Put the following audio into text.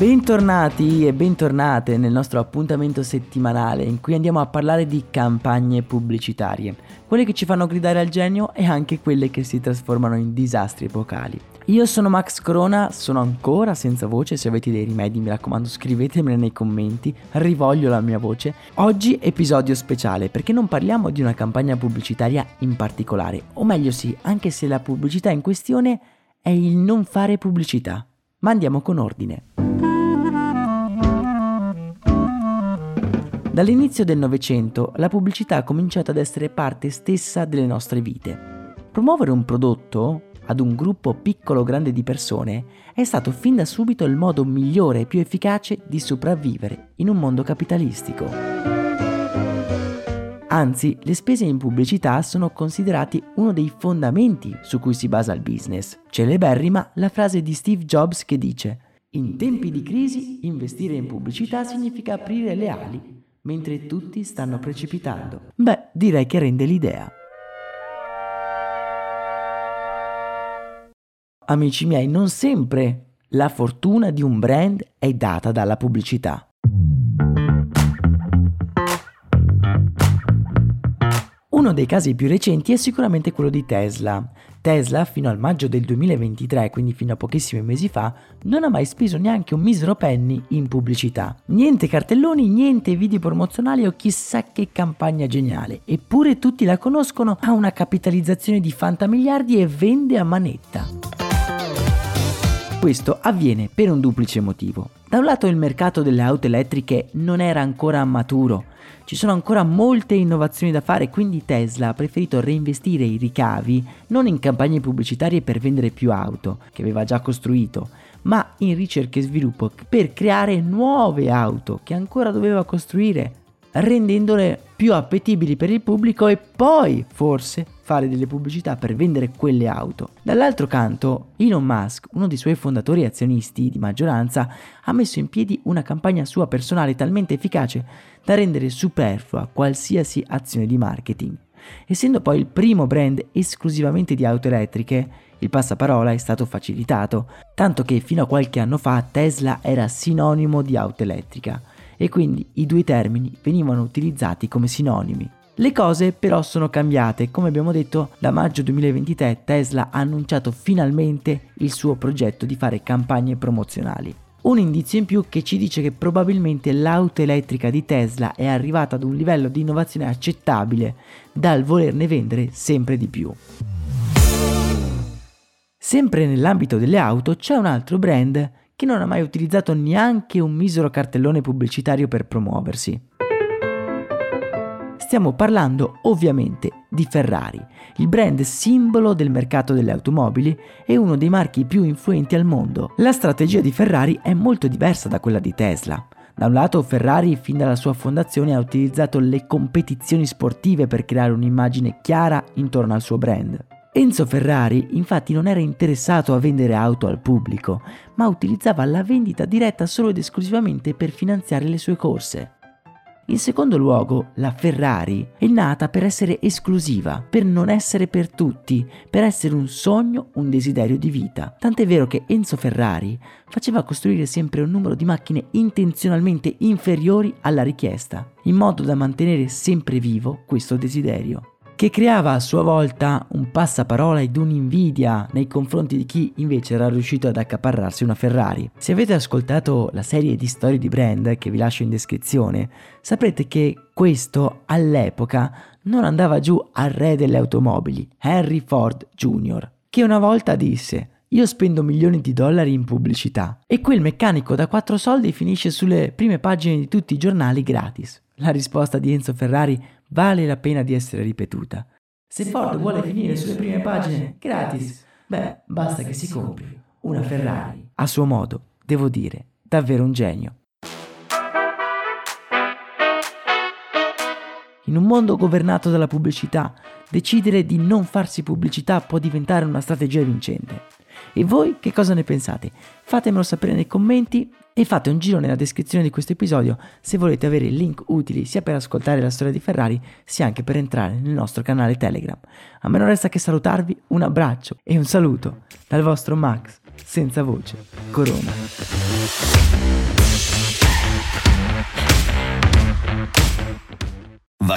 Bentornati e bentornate nel nostro appuntamento settimanale in cui andiamo a parlare di campagne pubblicitarie, quelle che ci fanno gridare al genio e anche quelle che si trasformano in disastri epocali. Io sono Max Corona, sono ancora senza voce, se avete dei rimedi mi raccomando scrivetemene nei commenti, rivoglio la mia voce. Oggi episodio speciale perché non parliamo di una campagna pubblicitaria in particolare, o meglio sì, anche se la pubblicità in questione è il non fare pubblicità. Ma andiamo con ordine. Dall'inizio del Novecento la pubblicità ha cominciato ad essere parte stessa delle nostre vite. Promuovere un prodotto ad un gruppo piccolo o grande di persone è stato fin da subito il modo migliore e più efficace di sopravvivere in un mondo capitalistico. Anzi, le spese in pubblicità sono considerati uno dei fondamenti su cui si basa il business. Celeberrima la frase di Steve Jobs che dice In tempi di crisi investire in pubblicità significa aprire le ali mentre tutti stanno precipitando. Beh, direi che rende l'idea. Amici miei, non sempre la fortuna di un brand è data dalla pubblicità. Uno dei casi più recenti è sicuramente quello di Tesla. Tesla, fino al maggio del 2023, quindi fino a pochissimi mesi fa, non ha mai speso neanche un misero penny in pubblicità. Niente cartelloni, niente video promozionali o chissà che campagna geniale. Eppure tutti la conoscono, ha una capitalizzazione di fantamiliardi e vende a manetta. Questo avviene per un duplice motivo. Da un lato il mercato delle auto elettriche non era ancora maturo, ci sono ancora molte innovazioni da fare, quindi Tesla ha preferito reinvestire i ricavi non in campagne pubblicitarie per vendere più auto, che aveva già costruito, ma in ricerca e sviluppo per creare nuove auto che ancora doveva costruire, rendendole più appetibili per il pubblico e poi forse fare delle pubblicità per vendere quelle auto. Dall'altro canto, Elon Musk, uno dei suoi fondatori azionisti di maggioranza, ha messo in piedi una campagna sua personale talmente efficace da rendere superflua qualsiasi azione di marketing. Essendo poi il primo brand esclusivamente di auto elettriche, il passaparola è stato facilitato, tanto che fino a qualche anno fa Tesla era sinonimo di auto elettrica e quindi i due termini venivano utilizzati come sinonimi. Le cose però sono cambiate, come abbiamo detto da maggio 2023 Tesla ha annunciato finalmente il suo progetto di fare campagne promozionali. Un indizio in più che ci dice che probabilmente l'auto elettrica di Tesla è arrivata ad un livello di innovazione accettabile dal volerne vendere sempre di più. Sempre nell'ambito delle auto c'è un altro brand che non ha mai utilizzato neanche un misero cartellone pubblicitario per promuoversi. Stiamo parlando ovviamente di Ferrari, il brand simbolo del mercato delle automobili e uno dei marchi più influenti al mondo. La strategia di Ferrari è molto diversa da quella di Tesla. Da un lato Ferrari fin dalla sua fondazione ha utilizzato le competizioni sportive per creare un'immagine chiara intorno al suo brand. Enzo Ferrari infatti non era interessato a vendere auto al pubblico, ma utilizzava la vendita diretta solo ed esclusivamente per finanziare le sue corse. In secondo luogo, la Ferrari è nata per essere esclusiva, per non essere per tutti, per essere un sogno, un desiderio di vita. Tant'è vero che Enzo Ferrari faceva costruire sempre un numero di macchine intenzionalmente inferiori alla richiesta, in modo da mantenere sempre vivo questo desiderio che creava a sua volta un passaparola ed un'invidia nei confronti di chi invece era riuscito ad accaparrarsi una Ferrari. Se avete ascoltato la serie di storie di brand che vi lascio in descrizione, saprete che questo all'epoca non andava giù al re delle automobili, Henry Ford Jr., che una volta disse io spendo milioni di dollari in pubblicità e quel meccanico da quattro soldi finisce sulle prime pagine di tutti i giornali gratis. La risposta di Enzo Ferrari vale la pena di essere ripetuta. Se Ford vuole finire sulle prime pagine gratis, beh, basta che si compri una Ferrari. A suo modo, devo dire, davvero un genio. In un mondo governato dalla pubblicità, decidere di non farsi pubblicità può diventare una strategia vincente. E voi che cosa ne pensate? Fatemelo sapere nei commenti e fate un giro nella descrizione di questo episodio se volete avere link utili sia per ascoltare la storia di Ferrari sia anche per entrare nel nostro canale Telegram. A me non resta che salutarvi, un abbraccio e un saluto dal vostro Max, senza voce, Corona.